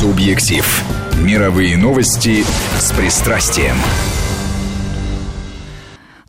Субъектив. Мировые новости с пристрастием.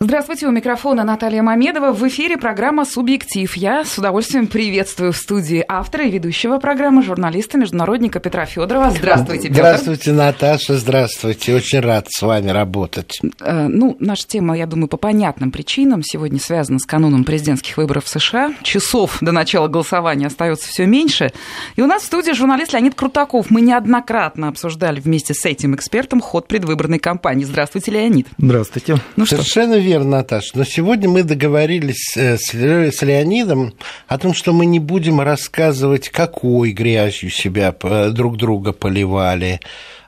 Здравствуйте, у микрофона Наталья Мамедова. В эфире программа «Субъектив». Я с удовольствием приветствую в студии автора и ведущего программы, журналиста, международника Петра Федорова. Здравствуйте, Петр. Здравствуйте, Наташа, здравствуйте. Очень рад с вами работать. Э, ну, наша тема, я думаю, по понятным причинам сегодня связана с кануном президентских выборов в США. Часов до начала голосования остается все меньше. И у нас в студии журналист Леонид Крутаков. Мы неоднократно обсуждали вместе с этим экспертом ход предвыборной кампании. Здравствуйте, Леонид. Здравствуйте. Ну Совершенно верно верно, Наташа. Но сегодня мы договорились э, с Леонидом о том, что мы не будем рассказывать, какой грязью себя друг друга поливали,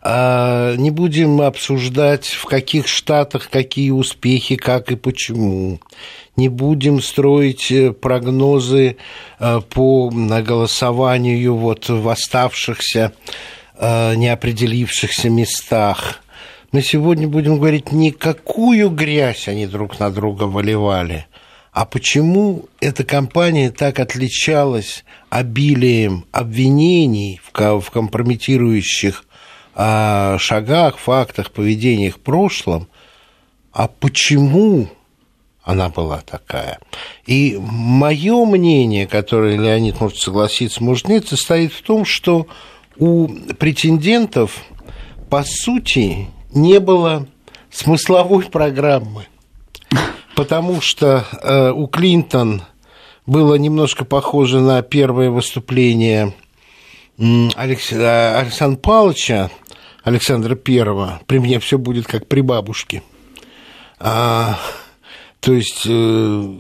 а не будем обсуждать, в каких штатах какие успехи, как и почему. Не будем строить э, прогнозы э, по голосованию вот в оставшихся неопределившихся местах мы сегодня будем говорить не какую грязь они друг на друга выливали, а почему эта компания так отличалась обилием обвинений в компрометирующих а, шагах, фактах, поведениях в прошлом, а почему она была такая. И мое мнение, которое Леонид может согласиться, может нет, состоит в том, что у претендентов, по сути, не было смысловой программы, потому что э, у Клинтон было немножко похоже на первое выступление Алекс... Э, Александра Павловича, Александра Первого. При мне все будет как при бабушке. А, то есть э,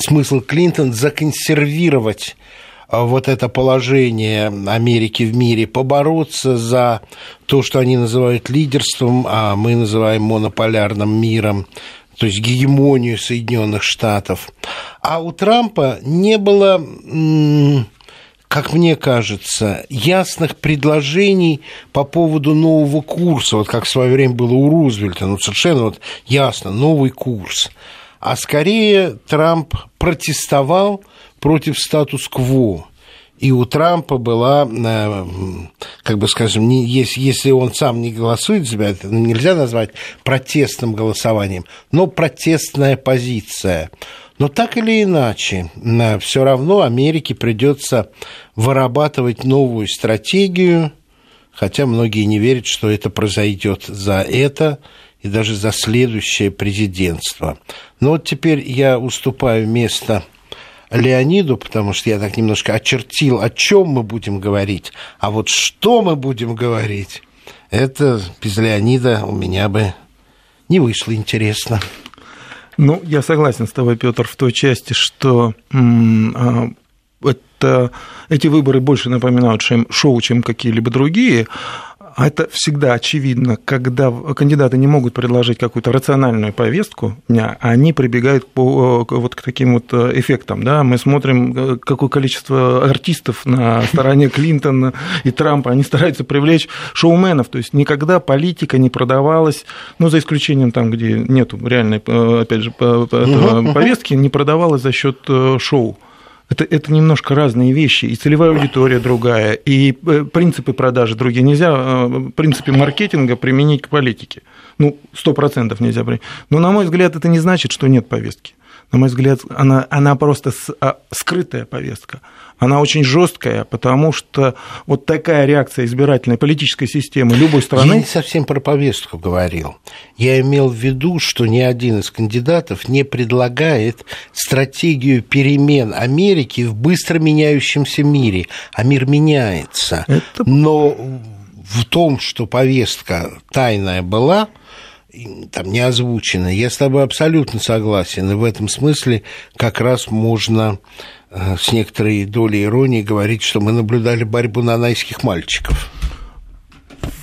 смысл Клинтон законсервировать вот это положение Америки в мире, побороться за то, что они называют лидерством, а мы называем монополярным миром, то есть гегемонию Соединенных Штатов. А у Трампа не было как мне кажется, ясных предложений по поводу нового курса, вот как в свое время было у Рузвельта, ну совершенно вот ясно, новый курс. А скорее Трамп протестовал против статус-кво. И у Трампа была, э, как бы скажем, не, если, если он сам не голосует за себя, это нельзя назвать протестным голосованием, но протестная позиция. Но так или иначе, э, все равно Америке придется вырабатывать новую стратегию, хотя многие не верят, что это произойдет за это и даже за следующее президентство. Но вот теперь я уступаю место Леониду, потому что я так немножко очертил, о чем мы будем говорить, а вот что мы будем говорить, это без Леонида у меня бы не вышло интересно. Ну, я согласен с тобой, Петр, в той части, что а, это, эти выборы больше напоминают шоу, чем какие-либо другие. А это всегда очевидно, когда кандидаты не могут предложить какую-то рациональную повестку дня, а они прибегают по, вот к таким вот э, эффектам. Да? Мы смотрим, э, какое количество артистов на стороне Клинтона и Трампа, они стараются привлечь шоуменов, то есть никогда политика не продавалась, ну, за исключением там, где нету реальной, э, опять же, повестки, не продавалась за счет шоу. Это, это немножко разные вещи, и целевая аудитория другая, и э, принципы продажи другие. Нельзя э, принципы маркетинга применить к политике. Ну, сто процентов нельзя применить. Но, на мой взгляд, это не значит, что нет повестки на мой взгляд, она, она просто а, скрытая повестка. Она очень жесткая, потому что вот такая реакция избирательной политической системы любой страны... Я не совсем про повестку говорил. Я имел в виду, что ни один из кандидатов не предлагает стратегию перемен Америки в быстро меняющемся мире. А мир меняется. Это... Но в том, что повестка тайная была, там не озвучено. Я с тобой абсолютно согласен. И в этом смысле как раз можно с некоторой долей иронии говорить, что мы наблюдали борьбу нанайских мальчиков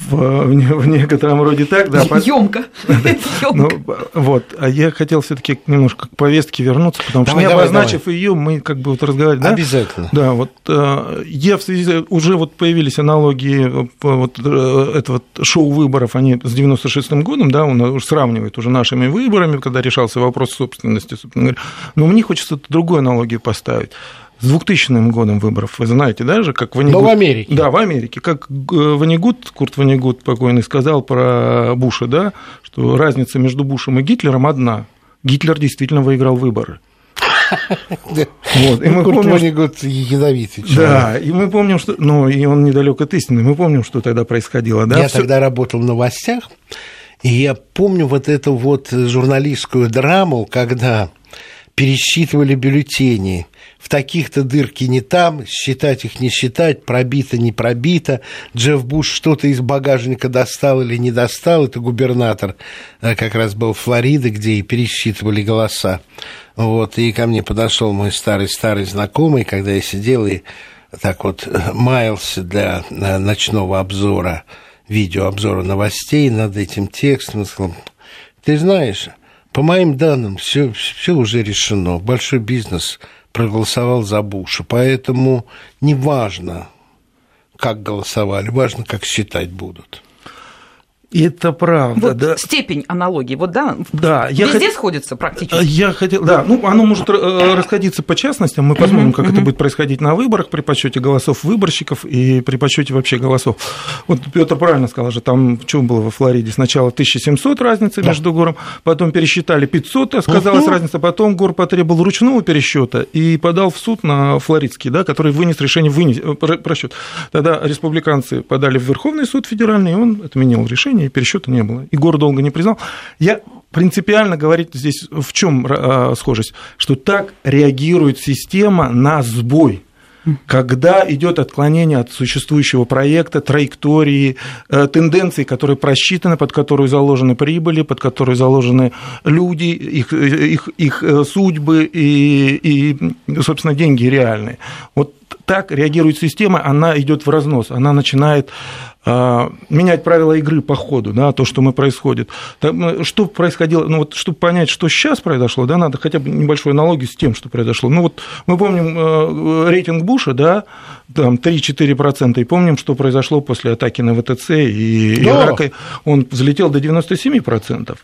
в, в некотором роде так, да. Емко. Ну, вот. А я хотел все-таки немножко к повестке вернуться, потому что, не обозначив ее, мы как бы вот разговаривали. Обязательно. Да, вот э, я в связи уже вот появились аналогии э, вот э, этого шоу выборов, они с 96-м годом, да, он сравнивает уже нашими выборами, когда решался вопрос собственности, собственно говоря. Но мне хочется другую аналогию поставить. С 2000 годом выборов. Вы знаете, даже как Ванигут... Но в Америке. Да, в Америке. Как Ванигут, Курт Ванигут покойный сказал про Буша, да, что разница между Бушем и Гитлером одна. Гитлер действительно выиграл выборы. Вот. И мы помним, Вонигут ядовитый человек. Да, и мы помним, что... Ну, и он недалек от истины. Мы помним, что тогда происходило. Да? Я Всё... тогда работал в новостях, и я помню вот эту вот журналистскую драму, когда пересчитывали бюллетени. В таких-то дырки не там, считать их не считать, пробито, не пробито. Джефф Буш что-то из багажника достал или не достал. Это губернатор э, как раз был Флориды, где и пересчитывали голоса. Вот, и ко мне подошел мой старый-старый знакомый, когда я сидел и так вот э, маялся для э, ночного обзора, видеообзора новостей над этим текстом. Сказал, ты знаешь, по моим данным, все, все уже решено. Большой бизнес проголосовал за Буша, поэтому не важно, как голосовали, важно, как считать будут. Это правда, вот да. Степень аналогии, вот да, да я везде хот... сходится практически. Я хотел, да, ну оно может э, расходиться по частностям. Мы посмотрим, как это будет происходить на выборах при подсчете голосов выборщиков и при подсчете вообще голосов. Вот Петр правильно сказал же, там что было во Флориде? Сначала 1700 разницы да. между гором, потом пересчитали 500, сказалась разница, потом гор потребовал ручного пересчета и подал в суд на флоридский, да, который вынес решение вынес э, просчет. Тогда республиканцы подали в Верховный суд федеральный, и он отменил решение и пересчета не было. И город долго не признал. Я принципиально говорить здесь в чем а, схожесть, что так реагирует система на сбой когда идет отклонение от существующего проекта, траектории, э, тенденций, которые просчитаны, под которые заложены прибыли, под которые заложены люди, их, их, их э, судьбы и, и, собственно, деньги реальные. Вот так реагирует система, она идет в разнос, она начинает а, менять правила игры по ходу, да, то, что мы происходит. Что происходило, ну вот, чтобы понять, что сейчас произошло, да, надо хотя бы небольшую аналогию с тем, что произошло. Ну вот мы помним э, рейтинг Буша, да, там 3-4%, и помним, что произошло после атаки на ВТЦ и Ирака, он взлетел до 97%.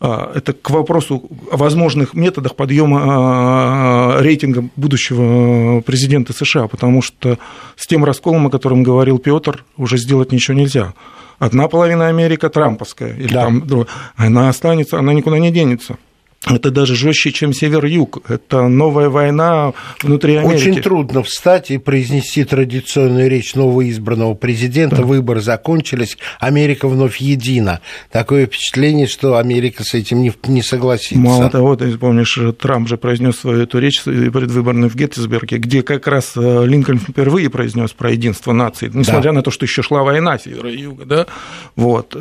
А, это к вопросу о возможных методах подъема а, рейтинга будущего президента США, потому что с тем расколом, о котором говорил Петр, уже сделать ничего нельзя. Одна половина Америка трамповская, или да. там, она останется, она никуда не денется. Это даже жестче, чем север-юг. Это новая война внутри Америки. Очень трудно встать и произнести традиционную речь нового избранного президента. Да. Выборы закончились, Америка вновь едина. Такое впечатление, что Америка с этим не, не согласится. Мало того, ты помнишь, Трамп же произнес свою эту речь предвыборную в Геттисберге, где как раз э, Линкольн впервые произнес про единство нации, несмотря да. на то, что еще шла война севера и юга. Да? Вот.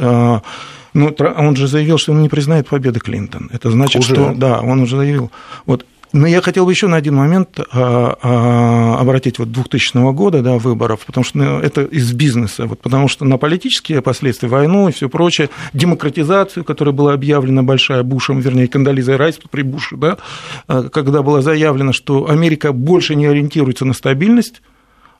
Ну, он же заявил, что он не признает победы Клинтон. Это значит, уже? что... Да, он уже заявил. Вот. Но я хотел бы еще на один момент а, а, обратить вот 2000 года да, выборов, потому что ну, это из бизнеса, вот, потому что на политические последствия, войну и все прочее, демократизацию, которая была объявлена большая Бушем, вернее, Кандализой Райс при Буше, да, а, когда было заявлено, что Америка больше не ориентируется на стабильность,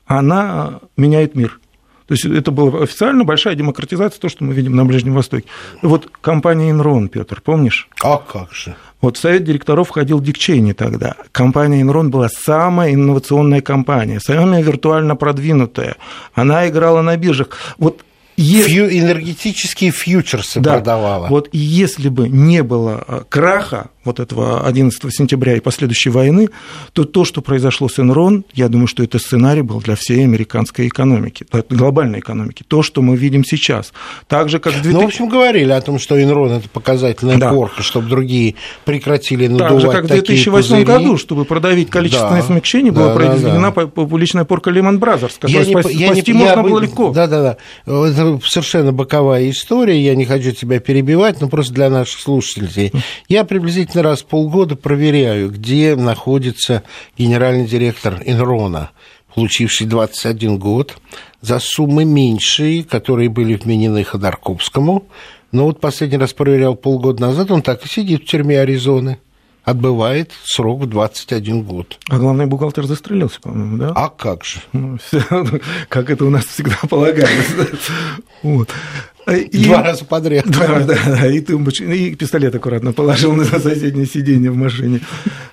она меняет мир. То есть это была официально большая демократизация, то, что мы видим на Ближнем Востоке. Вот компания Enron, Петр, помнишь? А как же? Вот в совет директоров входил Дик Чейни тогда. Компания Enron была самая инновационная компания, самая виртуально продвинутая. Она играла на биржах. Вот Фью, энергетические фьючерсы да, продавала. Вот если бы не было э, краха, вот этого 11 сентября и последующей войны, то то, что произошло с Энрон, я думаю, что это сценарий был для всей американской экономики, глобальной экономики, то, что мы видим сейчас. Так же, как 2000... Ну, в общем, говорили о том, что Энрон – это показательная да. порка, чтобы другие прекратили надувать Так же, как в 2008 пузыри. году, чтобы продавить количественное да. смягчение, была да, произведена да, да. публичная порка Lehman Brothers, которую я спасти, не, спасти я можно я было легко. Да-да-да, это совершенно боковая история, я не хочу тебя перебивать, но просто для наших слушателей. Я приблизительно приблизительно раз в полгода проверяю, где находится генеральный директор Инрона, получивший 21 год, за суммы меньшие, которые были вменены Ходорковскому. Но вот последний раз проверял полгода назад, он так и сидит в тюрьме Аризоны отбывает срок в 21 год. А главный бухгалтер застрелился, по-моему, да? А как же? Ну, как это у нас всегда полагается. Вот. И, Два раза подряд. Два, да, да, и, тумбоч, и пистолет аккуратно положил на соседнее сиденье в машине.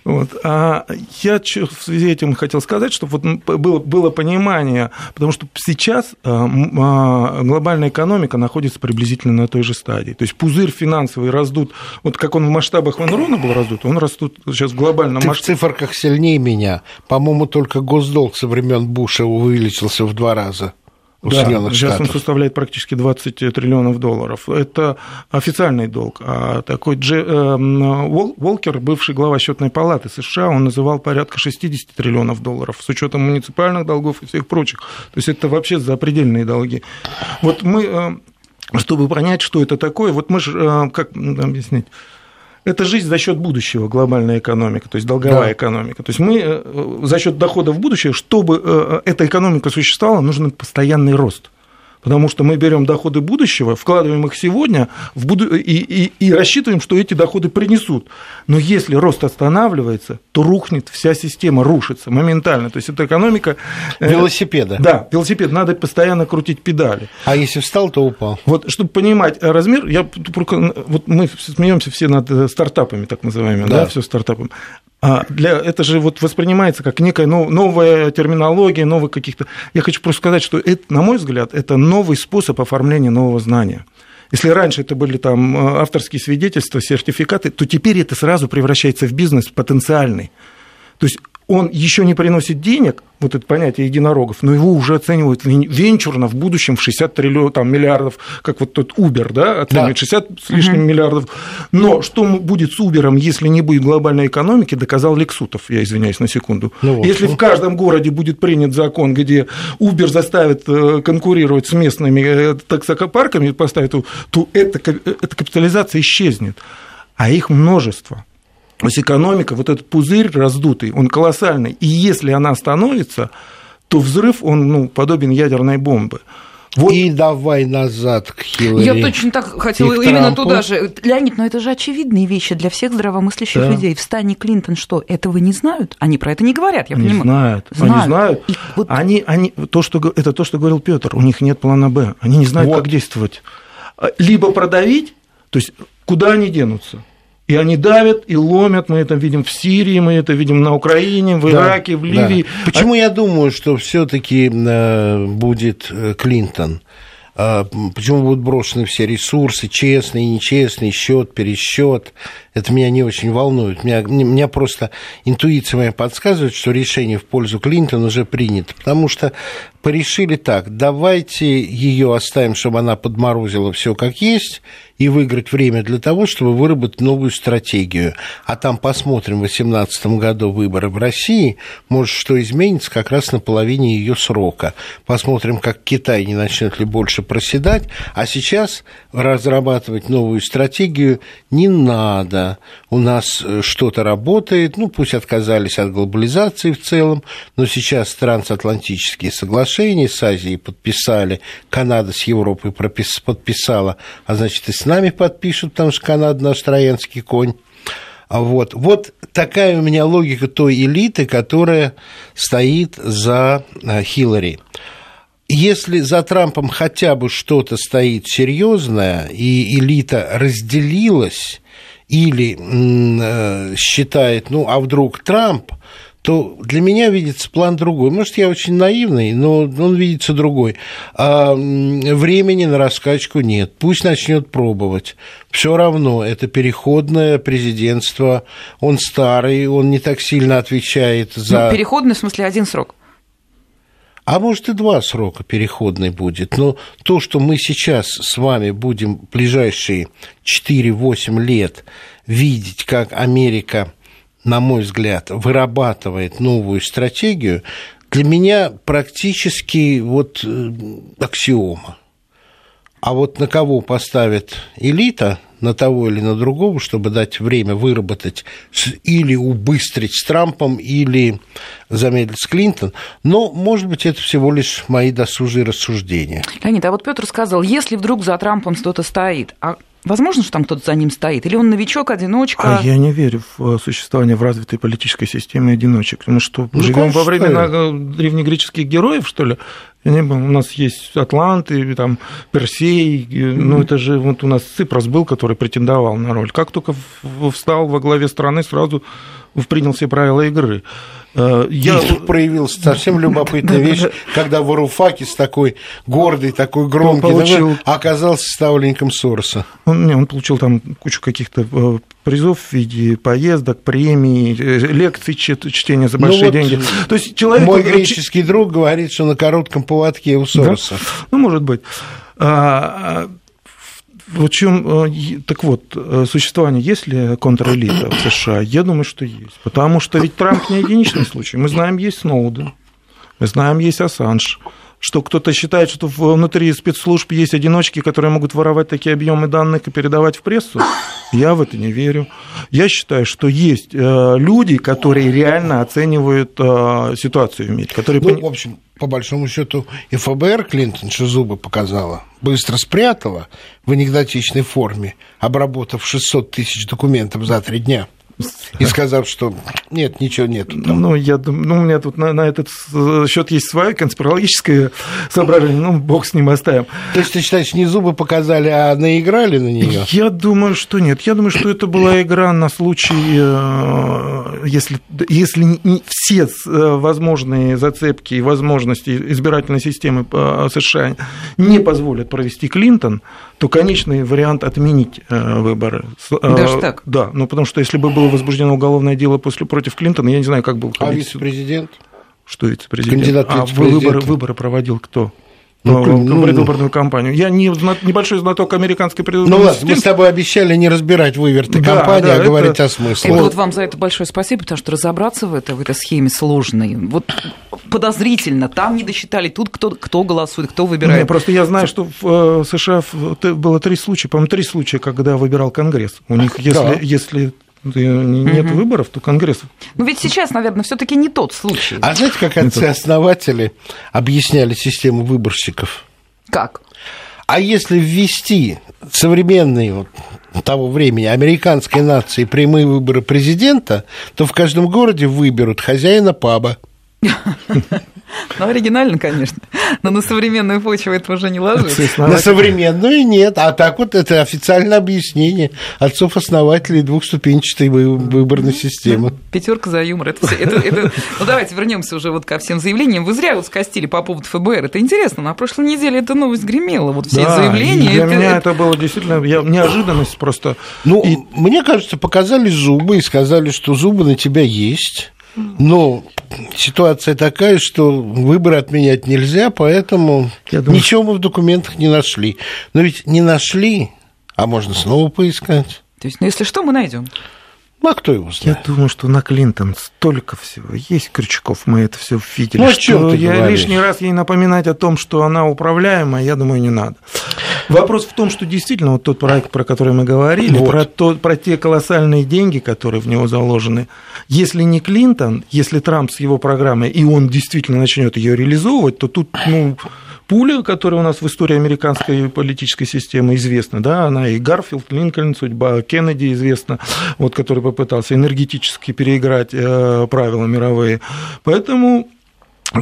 Вот. А я в связи с этим хотел сказать, что вот было, было понимание, потому что сейчас а, а, глобальная экономика находится приблизительно на той же стадии. То есть пузырь финансовый раздут, вот как он в масштабах Ван Рона был раздут, он растут сейчас в глобальном масштабе. в циферках сильнее меня. По-моему, только госдолг со времен Буша увеличился в два раза да, сейчас он составляет практически 20 триллионов долларов. Это официальный долг. А такой Дж... э, Волкер, бывший глава счетной палаты США, он называл порядка 60 триллионов долларов с учетом муниципальных долгов и всех прочих. То есть это вообще запредельные долги. Вот мы, э, чтобы понять, что это такое, вот мы же, э, как объяснить, это жизнь за счет будущего, глобальная экономика, то есть долговая да. экономика. То есть мы э, за счет доходов будущего, чтобы э, эта экономика существовала, нужен постоянный рост потому что мы берем доходы будущего, вкладываем их сегодня в буду... и, и, и рассчитываем, что эти доходы принесут. Но если рост останавливается, то рухнет вся система, рушится моментально. То есть это экономика... Э, Велосипеда. Да, велосипед, надо постоянно крутить педали. А если встал, то упал. Вот, чтобы понимать размер, я... вот мы смеемся все над э, стартапами, так называемыми, да, да все стартапами. А для, это же вот воспринимается как некая новая терминология, новых каких-то... Я хочу просто сказать, что это, на мой взгляд, это новый способ оформления нового знания. Если раньше это были там э, авторские свидетельства, сертификаты, то теперь это сразу превращается в бизнес потенциальный. То есть он еще не приносит денег, вот это понятие единорогов, но его уже оценивают венчурно в будущем в 60 триллионов, там, миллиардов, как вот тот Uber, да, оценивает да. 60 с лишним угу. миллиардов. Но что будет с Uber, если не будет глобальной экономики, доказал Лексутов, я извиняюсь на секунду. Ну, вот. Если в каждом городе будет принят закон, где Uber заставит э, конкурировать с местными э, таксопарками, поставит, то эта, эта капитализация исчезнет. А их множество. То есть экономика, вот этот пузырь раздутый, он колоссальный. И если она остановится, то взрыв, он ну, подобен ядерной бомбы. Вот. И давай назад к Хиллари. Я точно так хотела именно Трампу. туда же. Леонид, но это же очевидные вещи для всех здравомыслящих да. людей. В стане Клинтон что, этого не знают? Они про это не говорят, я не понимаю. Знают. знают. Они знают. И вот... они, они, то, что, это то, что говорил Петр. У них нет плана Б. Они не знают, вот. как действовать. Либо продавить, то есть куда они денутся? И они давят и ломят. Мы это видим в Сирии, мы это видим на Украине, в Ираке, да, в Ливии. Да. Почему а... я думаю, что все-таки э, будет э, Клинтон? А, почему будут брошены все ресурсы, честный, нечестный, счет, пересчет. Это меня не очень волнует. Меня, меня просто интуиция моя подсказывает, что решение в пользу Клинтона уже принято. Потому что порешили так, давайте ее оставим, чтобы она подморозила все как есть, и выиграть время для того, чтобы выработать новую стратегию. А там посмотрим в 2018 году выборы в России, может, что изменится как раз на половине ее срока. Посмотрим, как Китай не начнет ли больше проседать. А сейчас разрабатывать новую стратегию не надо. У нас э, что-то работает, ну, пусть отказались от глобализации в целом, но сейчас трансатлантические соглашения с Азией подписали, Канада с Европой подписала, а значит, и с нами подпишут, потому что Канада наш троянский конь. А вот. вот такая у меня логика той элиты, которая стоит за э, Хиллари. Если за Трампом хотя бы что-то стоит серьезное, и элита разделилась или э, считает, ну, а вдруг Трамп, то для меня видится план другой. Может, я очень наивный, но он видится другой. А времени на раскачку нет. Пусть начнет пробовать. Все равно это переходное президентство. Он старый, он не так сильно отвечает за... Ну, переходный, в смысле, один срок. А может и два срока переходный будет. Но то, что мы сейчас с вами будем ближайшие 4-8 лет видеть, как Америка на мой взгляд, вырабатывает новую стратегию, для меня практически вот э, аксиома. А вот на кого поставит элита, на того или на другого, чтобы дать время выработать или убыстрить с Трампом, или замедлить с Клинтон. Но, может быть, это всего лишь мои досужие рассуждения. Леонид, а вот Петр сказал, если вдруг за Трампом что-то стоит, а Возможно, что там кто-то за ним стоит? Или он новичок, одиночка? А я не верю в э, существование в развитой политической системе одиночек. Мы что, ну, живем во времена э, древнегреческих героев, что ли? Я У нас есть Атланты, там, Персей, ну это же вот у нас Ципрос был, который претендовал на роль. Как только встал во главе страны, сразу принял все правила игры. Э, я... И тут проявилась совсем любопытная вещь, когда Варуфакис такой гордый, такой громкий, получил... оказался ставленником Сороса. Он, не, он получил там кучу каких-то э, призов в виде поездок, премий, э, лекций, чтения за ну большие ну вот деньги. То есть человек... Мой греческий друг говорит, что на коротком поводке у Сороса. Да? Ну, может быть. В чем, э, так вот, э, существование есть ли контрэлита в США? Я думаю, что есть. Потому что ведь Трамп не единичный случай. Мы знаем, есть Сноуден, мы знаем, есть Ассанж, что кто-то считает, что внутри спецслужб есть одиночки, которые могут воровать такие объемы данных и передавать в прессу. Я в это не верю. Я считаю, что есть э, люди, которые реально оценивают ситуацию в мире. Которые ну, в общем, по большому счету, и ФБР Клинтон что зубы показала, быстро спрятала в анекдотичной форме, обработав 600 тысяч документов за три дня и сказав, что нет, ничего нет. Ну, я думаю, ну, у меня тут на, на этот счет есть свое конспирологическое соображение, ну, бог с ним оставим. То есть ты считаешь, не зубы показали, а наиграли на нее? Я думаю, что нет. Я думаю, что это была игра на случай, э, если, если все э, возможные зацепки и возможности избирательной системы э, США не позволят провести Клинтон, то конечный вариант отменить выборы. Даже так? Да, ну потому что если бы было возбуждено уголовное дело после, против Клинтона, я не знаю, как был... А вице-президент? Что вице-президент? Кандидат а выборы, выборы проводил кто? Ну, ну, предвыборную ну, кампанию. Я не небольшой знаток американской предвыборной Ну ладно, мы с тобой обещали не разбирать выверты да, кампании, да, а это... говорить о смысле. Это вот вам за это большое спасибо, потому что разобраться в, это, в этой схеме сложной. Вот подозрительно, там не досчитали, тут кто, кто голосует, кто выбирает. Не, просто я знаю, что в э, США было три случая, по-моему, три случая, когда выбирал Конгресс. У них, если, да. если нет угу. выборов, то Конгресс. Ну ведь сейчас, наверное, все-таки не тот случай. А знаете, как отцы-основатели объясняли систему выборщиков? Как? А если ввести современные вот, того времени американской нации прямые выборы президента, то в каждом городе выберут хозяина паба. Ну, оригинально, конечно. Но на современную почву это уже не ложится. На современную нет. А так вот это официальное объяснение отцов-основателей двухступенчатой выборной системы. Пятерка за юмор. Это, это, это... Ну, давайте вернемся уже вот ко всем заявлениям. Вы зря вот скостили по поводу ФБР. Это интересно. На прошлой неделе эта новость гремела. Вот все да, заявления. Для это, меня это... это было действительно я, неожиданность просто. Ну, и... мне кажется, показали зубы и сказали, что зубы на тебя есть. Но ситуация такая, что выборы отменять нельзя, поэтому думаю, ничего мы в документах не нашли. Но ведь не нашли, а можно снова поискать. То есть, ну, если что, мы найдем. Ну, а кто его знает? Я думаю, что на Клинтон столько всего. Есть крючков, мы это все видели. Ну, о чем что я говоришь? лишний раз ей напоминать о том, что она управляемая, я думаю, не надо. Вопрос в том, что действительно вот тот проект, про который мы говорили, вот. про, то, про те колоссальные деньги, которые в него заложены, если не Клинтон, если Трамп с его программой, и он действительно начнет ее реализовывать, то тут, ну, пуля, которая у нас в истории американской политической системы известна, да, она и Гарфилд, Линкольн, судьба Кеннеди известна, вот, который попытался энергетически переиграть э, правила мировые. Поэтому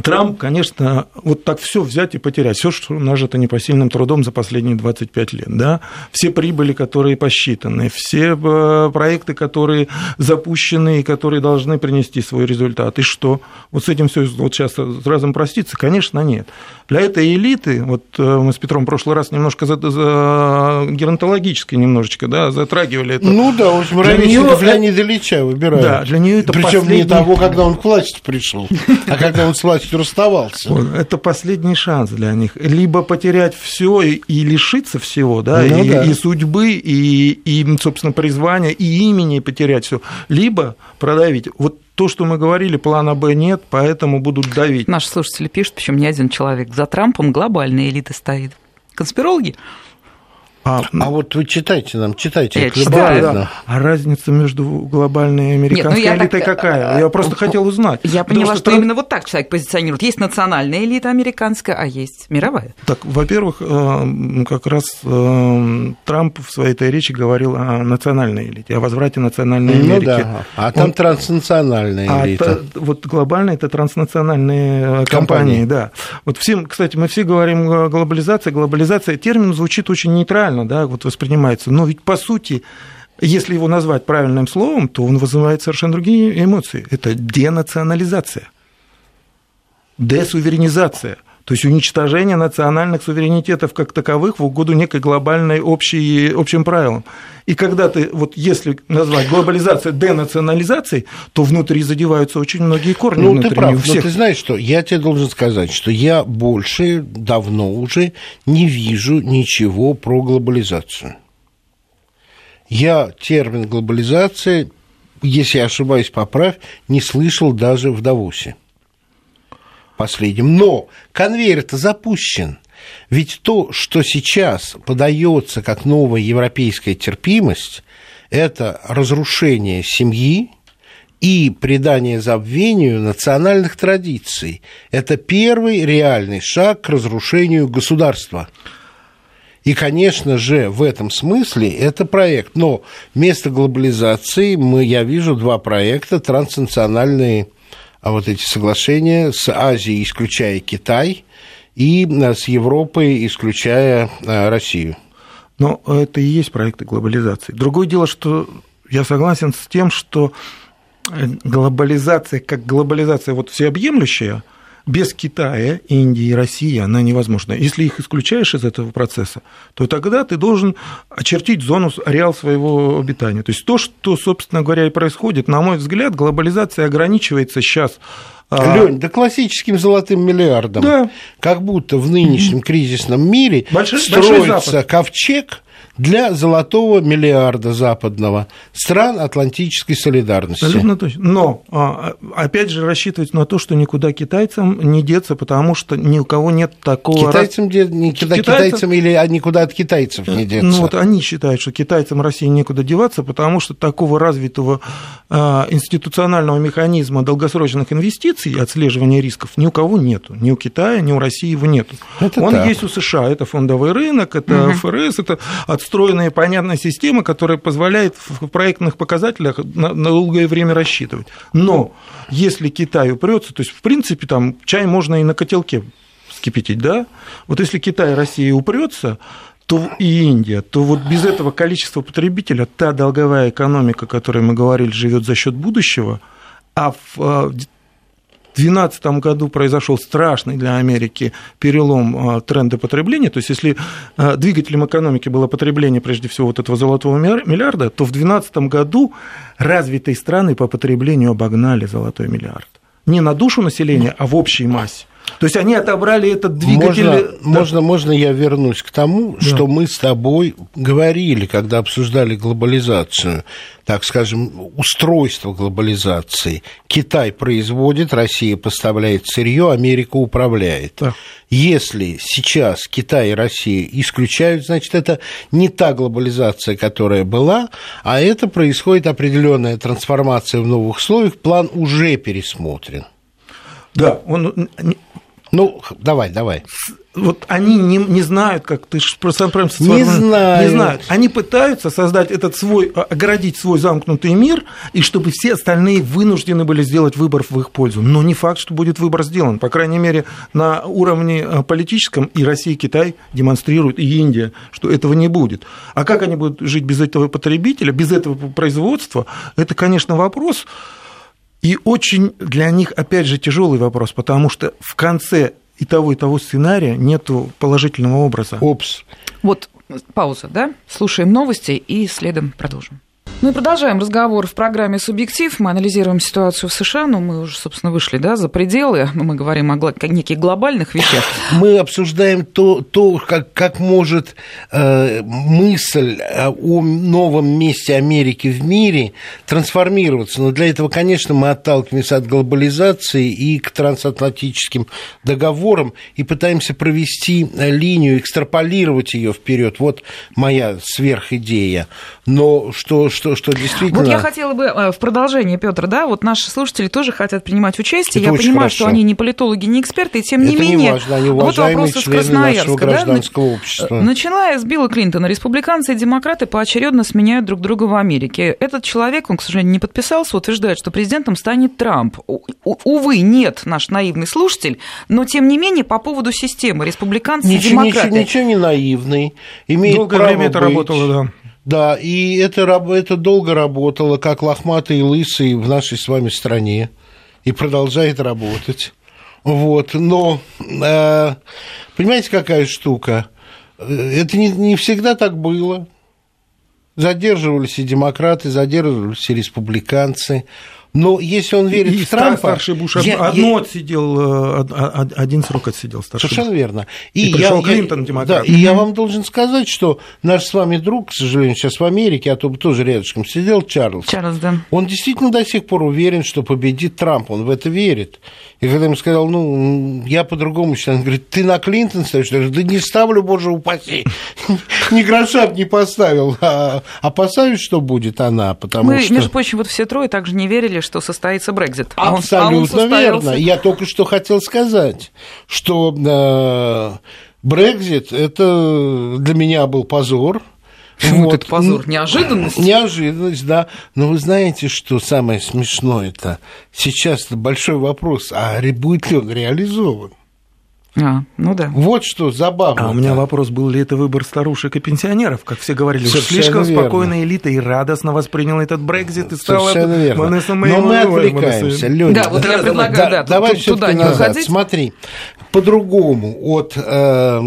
Трамп, конечно, вот так все взять и потерять, все, что нажито непосильным трудом за последние 25 лет, да, все прибыли, которые посчитаны, все э, проекты, которые запущены и которые должны принести свой результат, и что? Вот с этим все вот сейчас сразу проститься? Конечно, нет. Для этой элиты, вот э, мы с Петром в прошлый раз немножко за, за геронтологически немножечко, да, затрагивали это. Ну да, в общем, для Леонида Ильича выбирают. Да, для нее это Причем последний... не того, когда он к власти пришел, а когда он с властью расставался. Это последний шанс для них. Либо потерять все и, и лишиться всего, да, ну, и, да. и судьбы, и, и, собственно, призвания, и имени потерять все, либо продавить. Вот то, что мы говорили, плана Б нет, поэтому будут давить. Наши слушатели пишут, причем не один человек. За Трампом глобальная элита стоит. Конспирологи? А, а вот вы читайте нам, читайте. Я читаю. Да, да. А разница между глобальной и американской Нет, ну элитой так... какая? Я просто хотел узнать. Я поняла, что, что именно вот так человек позиционирует. Есть национальная элита американская, а есть мировая. Так, во-первых, э, как раз э, Трамп в своей этой речи говорил о национальной элите, о возврате национальной ну, Америки. Да. А там Он... транснациональная а элита. А вот глобальная это транснациональные э, компании, компании, да. Вот всем, кстати, мы все говорим глобализация, глобализация. Термин звучит очень нейтрально нейтрально, да, вот воспринимается. Но ведь по сути, если его назвать правильным словом, то он вызывает совершенно другие эмоции. Это денационализация, десуверенизация – то есть уничтожение национальных суверенитетов как таковых в угоду некой глобальной общей, общим правилам. И когда ты, вот если назвать глобализацию денационализацией, то внутри задеваются очень многие корни ну, ты прав, всех. но ты знаешь что, я тебе должен сказать, что я больше, давно уже не вижу ничего про глобализацию. Я термин глобализация, если я ошибаюсь, поправь, не слышал даже в Давосе последним. Но конвейер-то запущен. Ведь то, что сейчас подается как новая европейская терпимость, это разрушение семьи и придание забвению национальных традиций. Это первый реальный шаг к разрушению государства. И, конечно же, в этом смысле это проект. Но вместо глобализации мы, я вижу два проекта транснациональные а вот эти соглашения с Азией, исключая Китай, и э, с Европой, исключая э, Россию. Но это и есть проекты глобализации. Другое дело, что я согласен с тем, что э, глобализация как глобализация вот всеобъемлющая – без Китая, Индии и России она невозможна. Если их исключаешь из этого процесса, то тогда ты должен очертить зону, ареал своего обитания. То есть то, что, собственно говоря, и происходит, на мой взгляд, глобализация ограничивается сейчас а, Лень, да классическим золотым миллиардом. Да. Как будто в нынешнем кризисном мире Большой, строится ковчег, для золотого миллиарда западного стран Атлантической солидарности. Абсолютно точно. Но, а, опять же, рассчитывать на то, что никуда китайцам не деться, потому что ни у кого нет такого... Китайцам, раз... никуда китайцам... китайцам или никуда от китайцев не деться? Ну, вот они считают, что китайцам России некуда деваться, потому что такого развитого а, институционального механизма долгосрочных инвестиций и отслеживания рисков ни у кого нету. Ни у Китая, ни у России его нету. Это Он так. есть у США. Это фондовый рынок, это угу. ФРС, это отстроенная понятная система, которая позволяет в проектных показателях на, на долгое время рассчитывать. Но если Китай упрется, то есть, в принципе, там чай можно и на котелке скипятить, да? Вот если Китай и Россия упрется, то и Индия, то вот без этого количества потребителя та долговая экономика, о которой мы говорили, живет за счет будущего, а в 2012 году произошел страшный для Америки перелом а, тренда потребления. То есть, если а, двигателем экономики было потребление, прежде всего, вот этого золотого миллиарда, то в 2012 году развитые страны по потреблению обогнали золотой миллиард. Не на душу населения, а в общей массе. То есть они отобрали этот двигатель. Можно, да. можно, можно я вернусь к тому, да. что мы с тобой говорили, когда обсуждали глобализацию, так скажем, устройство глобализации. Китай производит, Россия поставляет сырье, Америка управляет. Да. Если сейчас Китай и Россия исключают, значит, это не та глобализация, которая была, а это происходит определенная трансформация в новых условиях, план уже пересмотрен. Да, он ну, давай, давай. Вот они не, не знают, как ты просто прям не знают. не знают. Они пытаются создать этот свой, а, оградить свой замкнутый мир, и чтобы все остальные вынуждены были сделать выбор в их пользу. Но не факт, что будет выбор сделан. По крайней мере, на уровне а, политическом и Россия, и Китай демонстрируют, и Индия, что этого не будет. А как они будут жить без этого потребителя, без этого производства, это, конечно, вопрос. И очень для них, опять же, тяжелый вопрос, потому что в конце и того, и того сценария нету положительного образа. Опс. Вот пауза, да? Слушаем новости и следом продолжим. Ну и продолжаем разговор в программе «Субъектив». Мы анализируем ситуацию в США, но мы уже, собственно, вышли да, за пределы. Мы говорим о неких глобальных вещах. Мы обсуждаем то, то как, как может э, мысль о новом месте Америки в мире трансформироваться. Но для этого, конечно, мы отталкиваемся от глобализации и к трансатлантическим договорам и пытаемся провести линию, экстраполировать ее вперед. Вот моя сверхидея. Но что, что, что действительно... Вот я хотела бы э, в продолжении, Петр, да, вот наши слушатели тоже хотят принимать участие. Это я понимаю, хорошо. что они не политологи, не эксперты, и тем не Это менее... не важно, они вот вопрос из члены Красноярска, нашего да, гражданского на- общества. Начиная с Билла Клинтона, республиканцы и демократы поочередно сменяют друг друга в Америке. Этот человек, он, к сожалению, не подписался, утверждает, что президентом станет Трамп. У- Увы, нет, наш наивный слушатель, но тем не менее по поводу системы республиканцы и Ничего, ничего, демократы. ничего не наивный. Имеет Долгое право время это быть. работало, да. Да, и это, это долго работало, как лохматые и лысые в нашей с вами стране, и продолжает работать. Вот, но, э, понимаете, какая штука? Э, Это не, не всегда так было. Задерживались и демократы, задерживались и республиканцы. Но если он верит И в Трампа... старший Буш я- я- одно отсидел, э, од- од- один срок отсидел старший. Совершенно верно. И пришел Клинтон, демократ. Да, и я вам должен сказать, что наш с вами друг, к сожалению, сейчас в Америке, а то бы тоже рядышком сидел, Чарльз. Чарльз, да. Он действительно до сих пор уверен, что победит Трамп, он в это верит. И когда ему сказал, ну, я по-другому считаю, он говорит, ты на Клинтон ставишь? Я говорю, да не ставлю, боже упаси. Ни гроша не поставил. А опасаюсь, что будет она, потому Мы, что... между прочим, вот все трое также не верили, что состоится Брекзит. А он- а он Абсолютно верно. Я только что хотел сказать, что э, Брекзит это для меня был позор. Почему Вот. это позор? Неожиданность? Неожиданность, да. Но вы знаете, что самое смешное-то? Сейчас большой вопрос, а будет ли он реализован? А, ну да. Вот что забавно. А у меня вопрос, был ли это выбор старушек и пенсионеров, как все говорили, Совершенно слишком верно. спокойная элита и радостно восприняла этот Брекзит и стала... Совершенно верно. Монесом Но мы отвлекаемся. Лёня. Да, вот я предлагаю, да, давай тут- туда не назад. уходить. Смотри, по-другому от э,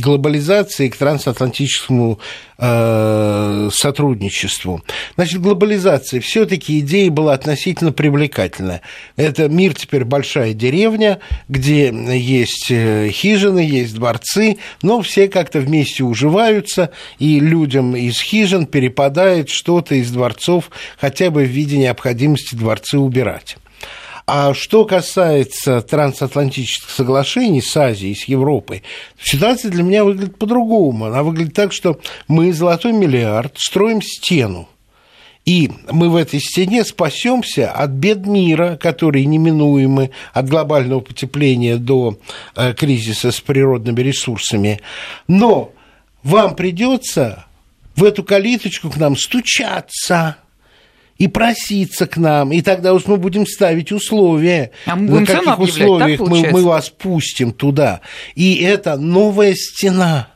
глобализации к трансатлантическому э, сотрудничеству. Значит, глобализация все-таки идея была относительно привлекательная. Это мир теперь большая деревня, где есть э, хижины, есть дворцы, но все как-то вместе уживаются, и людям из хижин перепадает что-то из дворцов, хотя бы в виде необходимости дворцы убирать. А что касается трансатлантических соглашений с Азией, с Европой, ситуация для меня выглядит по-другому. Она выглядит так, что мы золотой миллиард строим стену. И мы в этой стене спасемся от бед мира, которые неминуемы, от глобального потепления до э, кризиса с природными ресурсами. Но вам придется в эту калиточку к нам стучаться и проситься к нам, и тогда уж мы будем ставить условия, А мы на каких условиях мы, мы вас пустим туда. И это новая стена.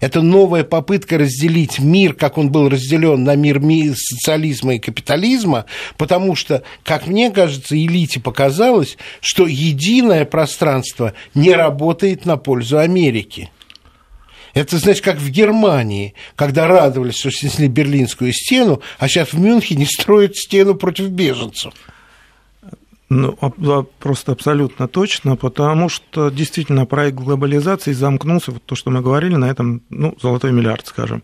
Это новая попытка разделить мир, как он был разделен на мир ми- социализма и капитализма, потому что, как мне кажется, элите показалось, что единое пространство не работает на пользу Америки. Это, значит, как в Германии, когда радовались, что снесли Берлинскую стену, а сейчас в Мюнхене строят стену против беженцев. Ну, просто абсолютно точно, потому что действительно проект глобализации замкнулся, вот то, что мы говорили, на этом, ну, золотой миллиард, скажем.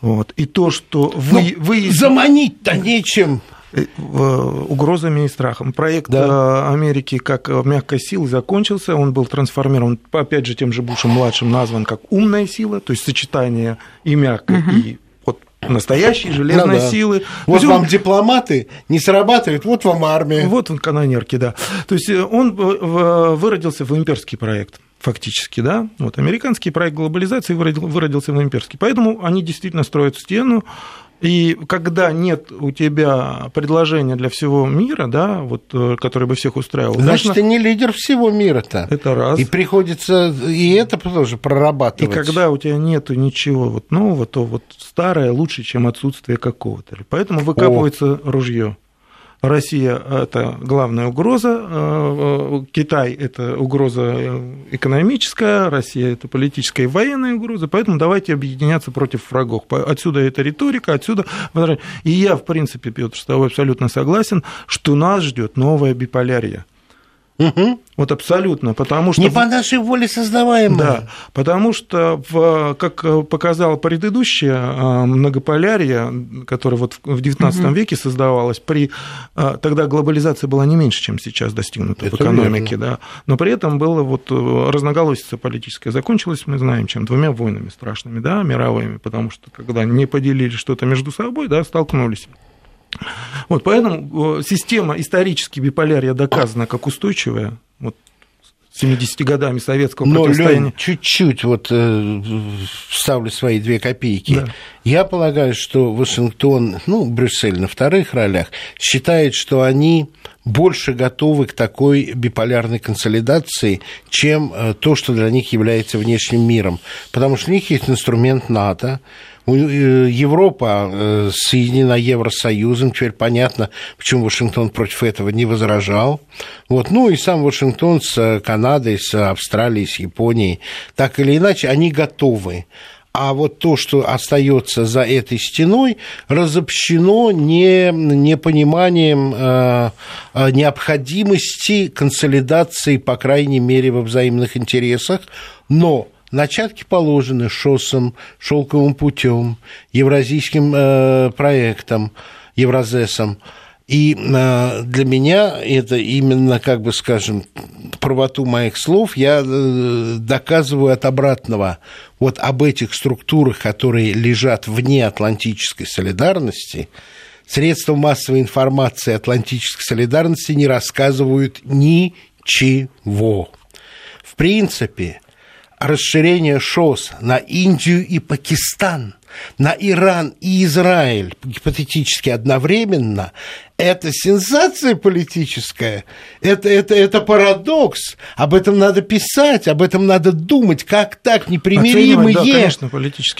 Вот. И то, что вы, Ну, вы Заманить-то нечем. Э, в- угрозами и страхом. Проект Да. э, Америки как э, мягкой силы закончился, он был трансформирован, опять же, тем же Бушем-младшим назван как умная сила, то есть сочетание и мягкой, и вот настоящей железной Ну да. силы. Вот есть он- вам дипломаты не срабатывают, вот вам армия. Вот он, канонерки, да. То есть э, он э, выродился в имперский проект фактически, да, вот американский проект глобализации выродил- выродился в имперский, поэтому они действительно строят стену, и когда нет у тебя предложения для всего мира, да, вот, э, которое бы всех устраивало, Значит, нужно- ты не лидер всего мира-то. это раз. И приходится и это тоже И прорабатывать. когда у тебя нету ничего вот нового, то вот старое лучше, чем отсутствие какого-то. Поэтому выкапывается ружье. Россия – это главная угроза, э, Китай – это угроза экономическая, Россия – это политическая и военная угроза, поэтому давайте объединяться против врагов. Отсюда эта риторика, отсюда… И я, в принципе, Петр, с тобой абсолютно согласен, что нас ждет новая биполярия. Угу. Вот абсолютно, потому что... Не по нашей воле создаваемая. Да, потому что, в, как показала предыдущая а, многополярия, которая вот в XIX угу. веке создавалась, при, а, тогда глобализация была не меньше, чем сейчас достигнута Это в экономике, верно. да, но при этом было вот э, разноголосица политическая. Закончилась, мы знаем, чем, двумя войнами страшными, да, мировыми, потому что когда не поделили что-то между собой, да, столкнулись. Вот, поэтому э, система исторически биполярия доказана как устойчивая. Вот 70 годами советского Но, противостояния. Лёнь, чуть-чуть вот э, вставлю свои две копейки. Да. Я полагаю, что Вашингтон, ну, Брюссель на вторых ролях, считает, что они больше готовы к такой биполярной консолидации, чем э, то, что для них является внешним миром. Потому что у них есть инструмент НАТО, Европа э, соединена Евросоюзом, теперь понятно, почему Вашингтон против этого не возражал. Вот. Ну и сам Вашингтон с Канадой, с Австралией, с Японией, так или иначе, они готовы. А вот то, что остается за этой стеной, разобщено не, непониманием э, э необходимости консолидации, по крайней мере, во взаимных интересах, но Начатки положены ШОСом, шелковым путем, евразийским э, проектом, Евразесом. И э, для меня это именно, как бы скажем, правоту моих слов я э, доказываю от обратного. Вот об этих структурах, которые лежат вне атлантической солидарности, средства массовой информации атлантической солидарности не рассказывают ничего. В принципе, расширение ШОС на Индию и Пакистан, на Иран и Израиль, гипотетически одновременно, это сенсация политическая, это, это, это парадокс, об этом надо писать, об этом надо думать, как так непримиримые да, конечно,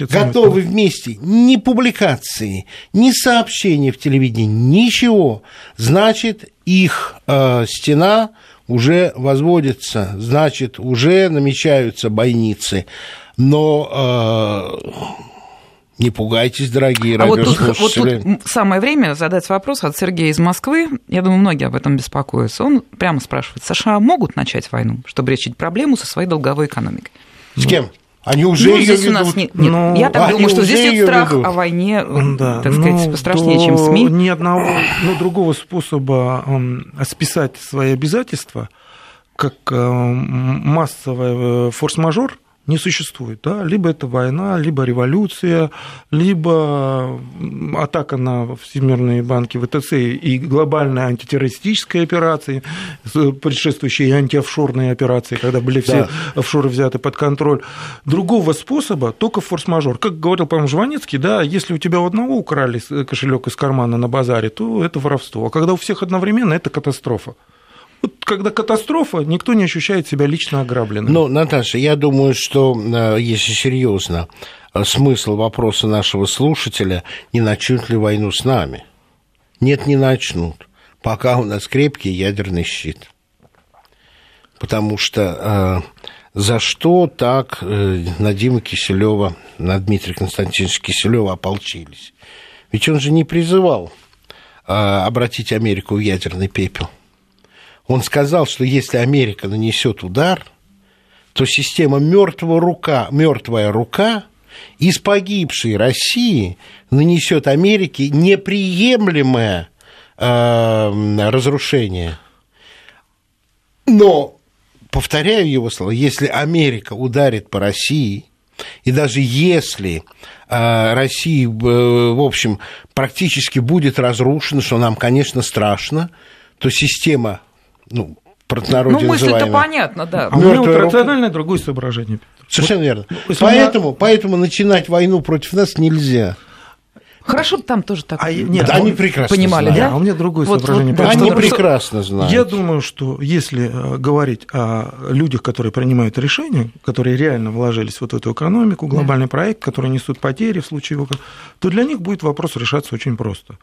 готовы вместе. Ни публикации, ни сообщения в телевидении, ничего. Значит, их э, стена уже возводится, значит, уже намечаются бойницы. Но э, не пугайтесь, дорогие а вот тут, вот тут самое время задать вопрос от Сергея из Москвы. Я думаю, многие об этом беспокоятся. Он прямо спрашивает, США могут начать войну, чтобы решить проблему со своей долговой экономикой? С кем? Они уже ну, здесь у нас нет. нет. Ну, я так думаю, что здесь нет страх ведут. о войне, да, так сказать, ну, пострашнее, чем СМИ. Ни одного, ну, другого способа списать свои обязательства, как э, массовый э, форс-мажор – не существует. Да? Либо это война, либо революция, либо атака на всемирные банки ВТЦ и глобальная антитеррористическая операция, предшествующие антиофшорные операции, когда были все да. офшоры взяты под контроль. Другого способа только форс-мажор. Как говорил, по-моему, Жванецкий, да, если у тебя у одного украли кошелек из кармана на базаре, то это воровство. А когда у всех одновременно, это катастрофа. Вот когда катастрофа, никто не ощущает себя лично ограбленным. Ну, Наташа, я думаю, что, э, если серьезно, э, смысл вопроса нашего слушателя, не начнут ли войну с нами? Нет, не начнут, пока у нас крепкий ядерный щит. Потому что э, за что так э, на Диму Киселева, на Дмитрия Константиновича Киселева ополчились? Ведь он же не призывал э, обратить Америку в ядерный пепел. Он сказал, что если Америка нанесет удар, то система мертвая рука, мертвая рука из погибшей России нанесет Америке неприемлемое э, разрушение. Но, повторяю его слова, если Америка ударит по России, и даже если э, Россия, э, в общем, практически будет разрушена, что нам, конечно, страшно, то система ну, простонародье Ну, мысль-то понятно, да. А у меня вот рациональное другое соображение. Совершенно вот, верно. Поэтому, она... поэтому начинать войну против нас нельзя. Хорошо, там тоже так. А, нет, да, они прекрасно понимали, знают. да? А у меня другое вот, соображение. Вот, они прекрасно знают. Я думаю, что если э, говорить о людях, которые принимают решения, которые реально вложились вот в эту экономику, глобальный да. проект, которые несут потери в случае его, то для них будет вопрос решаться очень просто.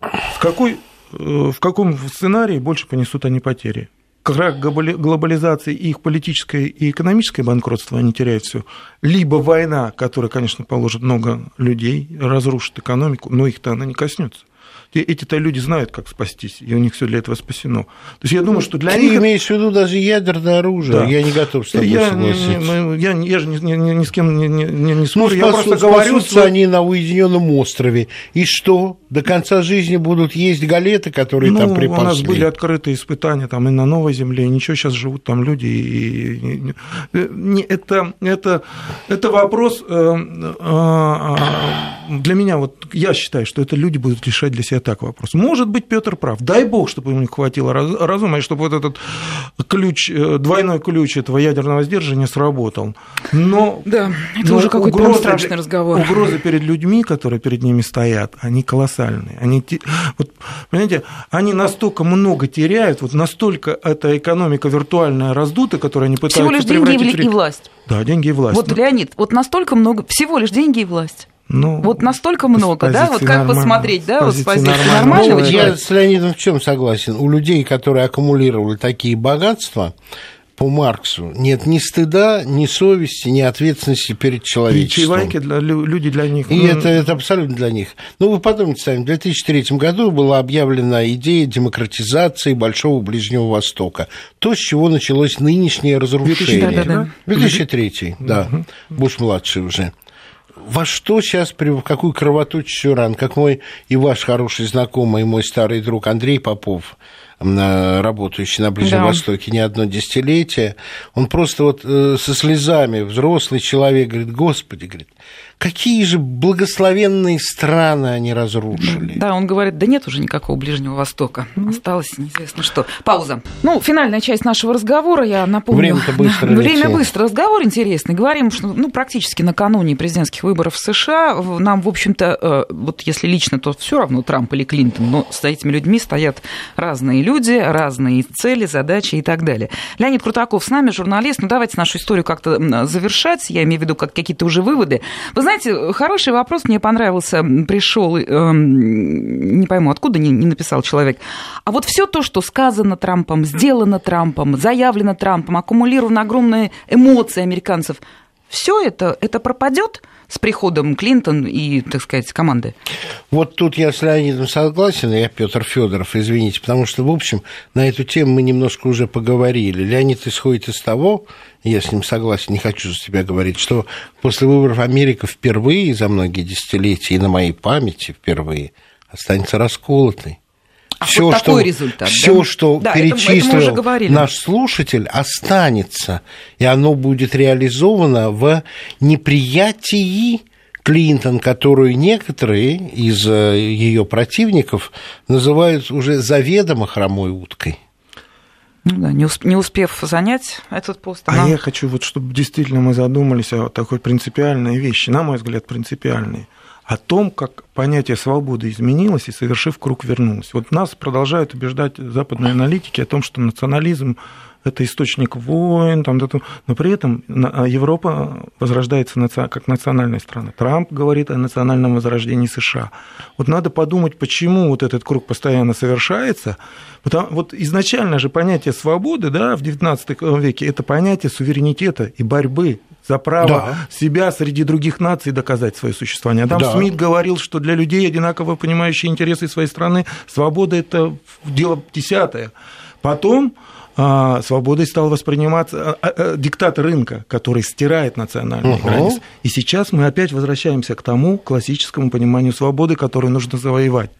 С какой в каком сценарии больше понесут они потери? крах глобализации и их политическое и экономическое банкротство, они теряют все. Либо война, которая, конечно, положит много людей, разрушит экономику, но их-то она не коснется эти-то люди знают, как спастись, и у них все для этого спасено. То есть я думаю, что для Ты них... имеешь в виду даже ядерное оружие? Да. Я не готов с тобой я, согласиться. Не, я, я же ни, ни, ни с кем не, не, не ну, спорю, ну, я просто говорю... Что... они на уединенном острове. И что? До конца жизни будут есть галеты, которые ну, там припасли? у нас были открытые испытания там и на Новой Земле, и ничего, сейчас живут там люди. И, и, и, это, это, это вопрос... Э, э, для меня, вот я считаю, что это люди будут решать для себя так вопрос. Может быть, Петр прав. Дай бог, чтобы ему хватило разума, и чтобы вот этот ключ, э, двойной ключ этого ядерного сдерживания сработал. Но, да, это но уже какой-то страшный разговор. Угрозы перед людьми, которые перед ними стоят, они колоссальные. Они, вот, понимаете, они настолько много теряют, вот настолько эта экономика виртуальная раздута, которую они пытаются Всего лишь деньги и власть. Да, деньги и власть. Вот, Леонид, вот настолько много, всего лишь деньги и власть. Ну, вот настолько много, да? Вот как посмотреть, да, вот с позиции нормального ну, Я с Леонидом в чем согласен? У людей, которые аккумулировали такие богатства, по Марксу нет ни стыда, ни совести, ни ответственности перед человечеством. И чайвайки для люди для них. И ну... это, это абсолютно для них. Ну, вы подумайте сами, в 2003 году была объявлена идея демократизации Большого Ближнего Востока. То, с чего началось нынешнее разрушение. 2003, да? 2003 да. Угу. Буш-младший уже во что сейчас, в какую кровоточащую ран, как мой и ваш хороший знакомый, мой старый друг Андрей Попов, работающий на Ближнем да. Востоке не одно десятилетие, он просто вот э, со слезами, взрослый человек, говорит, господи, говорит, какие же благословенные страны они разрушили. Да, он говорит, да нет уже никакого Ближнего Востока, осталось неизвестно что. Пауза. Ну, финальная часть нашего разговора, я напомню. Время-то быстро Время быстро. Разговор интересный. Говорим, что ну, практически накануне президентских выборов в США нам, в общем-то, э, вот если лично, то все равно Трамп или Клинтон, но с этими людьми стоят разные люди, разные цели, задачи и так далее. Леонид Крутаков с нами, журналист. Ну, давайте нашу историю как-то завершать. Я имею в виду как какие-то уже выводы. Вы знаете, хороший вопрос мне понравился, пришел, э, не пойму, откуда не, не написал человек. А вот все то, что сказано Трампом, сделано Трампом, заявлено Трампом, аккумулированы огромные эмоции американцев, все это, это пропадет с приходом Клинтон и, так сказать, команды? Вот тут я с Леонидом согласен, я Петр Федоров, извините, потому что, в общем, на эту тему мы немножко уже поговорили. Леонид исходит из того, я с ним согласен, не хочу за себя говорить, что после выборов Америка впервые за многие десятилетия, и на моей памяти впервые, останется расколотой. А все, вот что, результат. Все, да? что да, перечислил это, это наш слушатель, останется, и оно будет реализовано в неприятии Клинтон, которую некоторые из э, ее противников называют уже заведомо хромой уткой. Ну да, не, усп- не успев занять этот пост. А я хочу, вот, чтобы действительно мы задумались о такой принципиальной вещи, на мой взгляд, принципиальной, о том, как понятие свободы изменилось и, совершив круг, вернулось. Вот нас продолжают убеждать западные аналитики о том, что национализм это источник войн, там, но при этом а Европа возрождается как национальная страна. Трамп говорит о национальном возрождении США. Вот надо подумать, почему вот этот круг постоянно совершается. Потому, вот изначально же понятие свободы да, в XIX веке – это понятие суверенитета и борьбы за право да. себя среди других наций доказать свое существование. Адам да. Смит говорил, что для людей, одинаково понимающих интересы своей страны, свобода – это дело десятое. Потом а, свободой стал восприниматься а, а, диктат рынка, который стирает национальные угу. границы. И сейчас мы опять возвращаемся к тому классическому пониманию свободы, которую нужно завоевать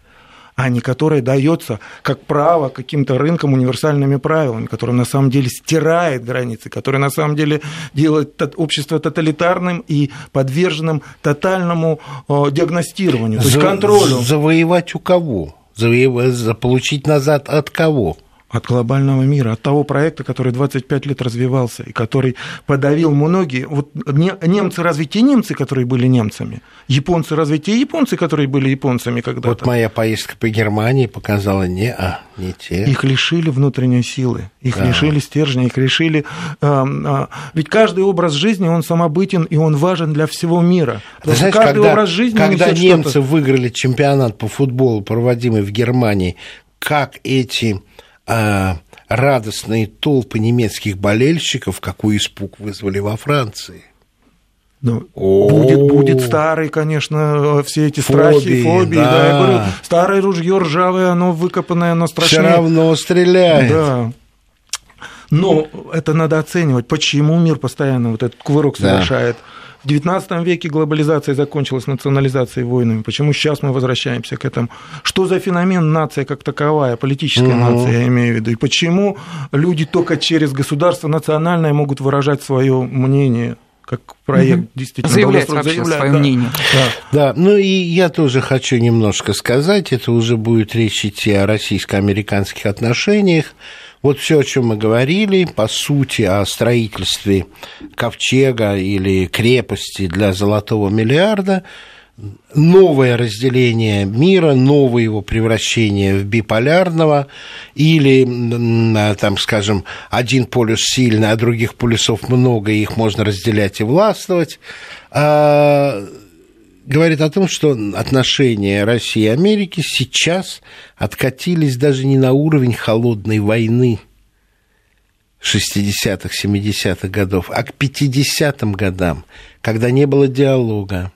а не которое дается как право каким-то рынкам универсальными правилами, которое на самом деле стирает границы, которое на самом деле делает общество тоталитарным и подверженным тотальному диагностированию, то есть контролю. Завоевать у кого? Завоевать, заполучить назад от кого? От глобального мира, от того проекта, который 25 лет развивался и который подавил многие. Вот немцы разве те немцы, которые были немцами? Японцы разве те японцы, которые были японцами когда-то? Вот моя поездка по Германии показала не, а не те. Их лишили внутренней силы, их да. лишили стержня, их лишили... А, а, ведь каждый образ жизни, он самобытен, и он важен для всего мира. Ты знаешь, каждый когда, образ жизни когда немцы выиграли чемпионат по футболу, проводимый в Германии, как эти э, радостные толпы немецких болельщиков, какой испуг вызвали во Франции. Ну, будет, будет старый, конечно, все эти страхи, фобии, фобии да. да. Я говорю, старое ружье ржавое, оно выкопанное, оно страшнее. Все равно стреляет. Да. Но это надо оценивать, почему мир постоянно вот этот кувырок совершает. Да. В XIX веке глобализация закончилась национализацией войнами. Почему сейчас мы возвращаемся к этому? Что за феномен нация как таковая, политическая угу. нация, я имею в виду? И почему люди только через государство национальное могут выражать свое мнение? как проект угу. действительно заявляет вообще заявляет, свое да. мнение. Да. да, ну и я тоже хочу немножко сказать, это уже будет речь идти о российско-американских отношениях. Вот все, о чем мы говорили, по сути, о строительстве ковчега или крепости для золотого миллиарда, новое разделение мира, новое его превращение в биполярного, или, там, скажем, один полюс сильный, а других полюсов много, и их можно разделять и властвовать, а, говорит о том, что отношения России и Америки сейчас откатились даже не на уровень холодной войны 60-х, 70-х годов, а к 50-м годам, когда не было диалога,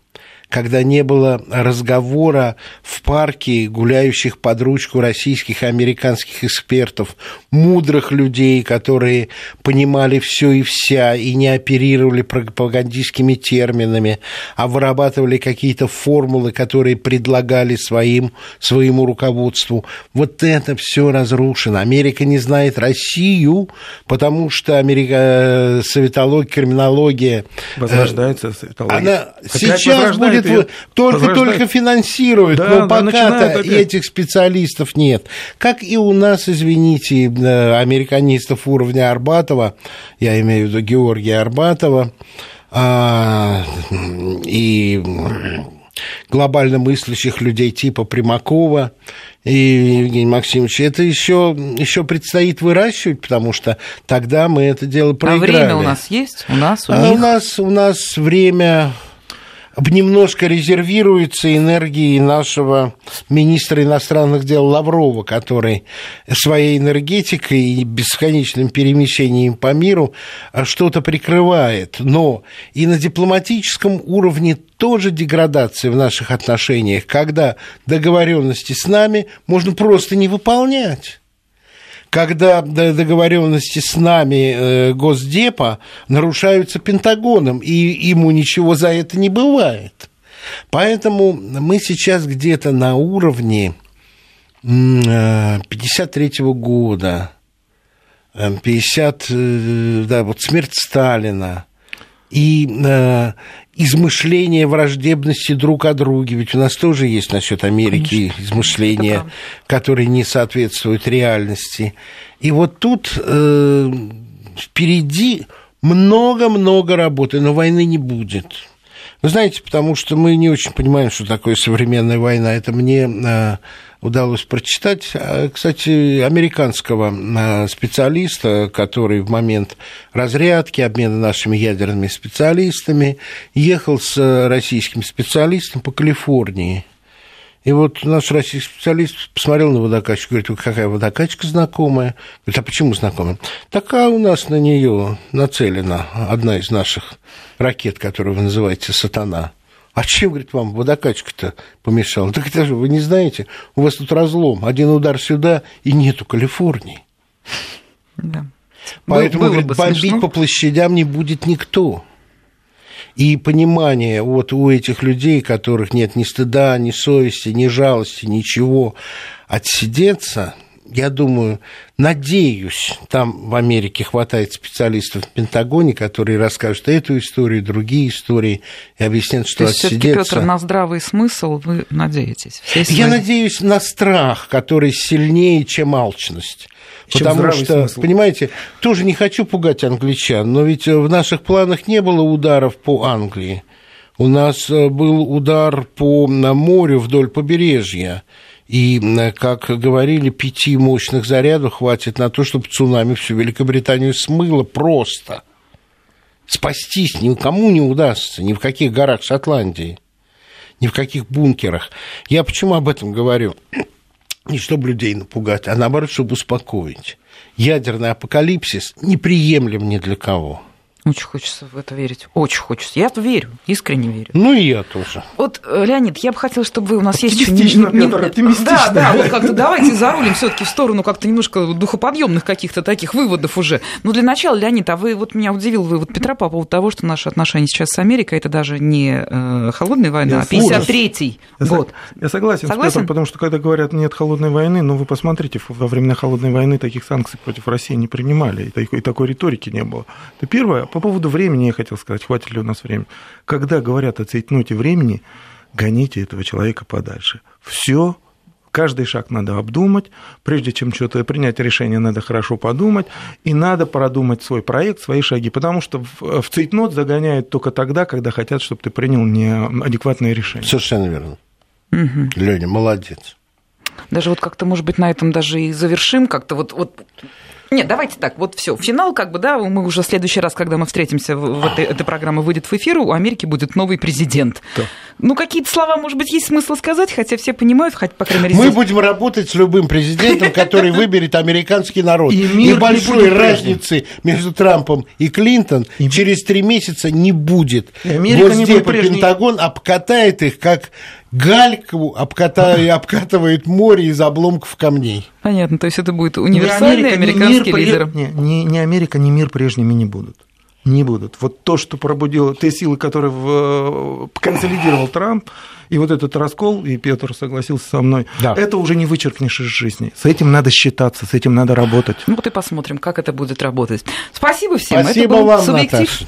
когда не было разговора в парке гуляющих под ручку российских и американских экспертов, мудрых людей, которые понимали все и вся и не оперировали пропагандистскими терминами, а вырабатывали какие-то формулы, которые предлагали своим, своему руководству. Вот это все разрушено. Америка не знает Россию, потому что Америка, э, советология, криминология... Э, Возрождается советология. Она сейчас будет это только-только финансируют, да, но пока-то этих специалистов нет. Как и у нас, извините, э, американистов уровня Арбатова, я имею в виду Георгия Арбатова, а, и глобально мыслящих людей типа Примакова и Евгения Максимовича, это еще, еще предстоит выращивать, потому что тогда мы это дело проиграли. А время у нас есть? У нас, у а них? У нас, у нас время немножко резервируется энергией нашего министра иностранных дел Лаврова, который своей энергетикой и бесконечным перемещением по миру что-то прикрывает. Но и на дипломатическом уровне тоже деградация в наших отношениях, когда договоренности с нами можно просто не выполнять когда договоренности с нами э, Госдепа нарушаются Пентагоном, и ему ничего за это не бывает. Поэтому мы сейчас где-то на уровне 53 э, года, 50, э, да, вот смерть Сталина, и измышления враждебности друг о друге. Ведь у нас тоже есть насчет Америки Конечно. измышления, которые не соответствуют реальности. И вот тут э, впереди много-много работы, но войны не будет. Вы знаете, потому что мы не очень понимаем, что такое современная война. Это мне э, удалось прочитать. А, кстати, американского а, специалиста, который в момент разрядки, обмена нашими ядерными специалистами, ехал с российским специалистом по Калифорнии. И вот наш российский специалист посмотрел на водокачку, говорит, какая водокачка знакомая. Говорит, а почему знакомая? Такая у нас на нее нацелена одна из наших ракет, которую вы называете «Сатана». А чем, говорит, вам водокачка-то помешала? Так это же вы не знаете, у вас тут разлом, один удар сюда, и нету Калифорнии. Да. Поэтому, Было говорит, бомбить смешно. по площадям не будет никто. И понимание вот у этих людей, которых нет ни стыда, ни совести, ни жалости, ничего, отсидеться, я думаю, надеюсь, там в Америке хватает специалистов в Пентагоне, которые расскажут эту историю, другие истории и объяснят, что То есть отсидеться... Петр, на здравый смысл вы надеетесь? Все я надеюсь на страх, который сильнее, чем алчность. Чем Потому что, смысл? понимаете, тоже не хочу пугать англичан, но ведь в наших планах не было ударов по Англии. У нас э, был удар по морю вдоль побережья. И, как говорили, пяти мощных зарядов хватит на то, чтобы цунами всю Великобританию смыло просто. Спастись никому не удастся, ни в каких горах Шотландии, ни в каких бункерах. Я почему об этом говорю? не чтобы людей напугать, а наоборот, чтобы успокоить. Ядерный апокалипсис неприемлем ни для кого. Очень хочется в это верить. Очень хочется. Я верю, искренне верю. Ну и я тоже. Вот, э, Леонид, я бы хотела, чтобы вы у нас есть еще... Оптимистично, Петр, оптимистично. Да, да, вот как-то давайте зарулим все таки в сторону как-то немножко духоподъемных каких-то таких выводов уже. Но для начала, Леонид, а вы вот меня удивил вы вот Петра по поводу того, что наши отношения сейчас с Америкой это даже не э, холодная война, а 53-й год. Я согласен, согласен с Петром, потому что когда говорят нет холодной войны, ну вы посмотрите, во времена холодной войны таких санкций против России не принимали, и такой риторики не было. Это первое. По поводу времени хотел сказать, хватит ли у нас времени. Когда говорят о цейтноте времени, гоните этого человека подальше. Все каждый шаг надо обдумать, прежде чем что-то принять решение, надо хорошо подумать, и надо продумать свой проект, свои шаги, потому что в, в цейтнот загоняют только тогда, когда хотят, чтобы ты принял неадекватное решение. Совершенно верно. Угу. Леня, молодец. Даже вот как-то, может быть, на этом даже и завершим, как-то вот, вот нет, давайте так, вот все. Финал, как бы, да, мы уже в следующий раз, когда мы встретимся, в этой, эта программа выйдет в эфир, у Америки будет новый президент. Да. Ну, какие-то слова, может быть, есть смысл сказать, хотя все понимают, хотя, по крайней мере... Мы здесь... будем работать с любым президентом, который выберет американский народ. И, и большой разницы между Трампом и Клинтон и... через три месяца не будет. И Америка вот не Пентагон обкатает их, как гальку обкатывает, обкатывает море из обломков камней. Понятно, то есть это будет универсальный Америка, американский мир, лидер. Не, не, не Америка, не мир прежними не будут. Не будут. Вот то, что пробудило, те силы, которые в, консолидировал Трамп, и вот этот раскол, и Петр согласился со мной, да. это уже не вычеркнешь из жизни. С этим надо считаться, с этим надо работать. Ну вот и посмотрим, как это будет работать. Спасибо всем. Спасибо это был вам, субъектив. Наташа.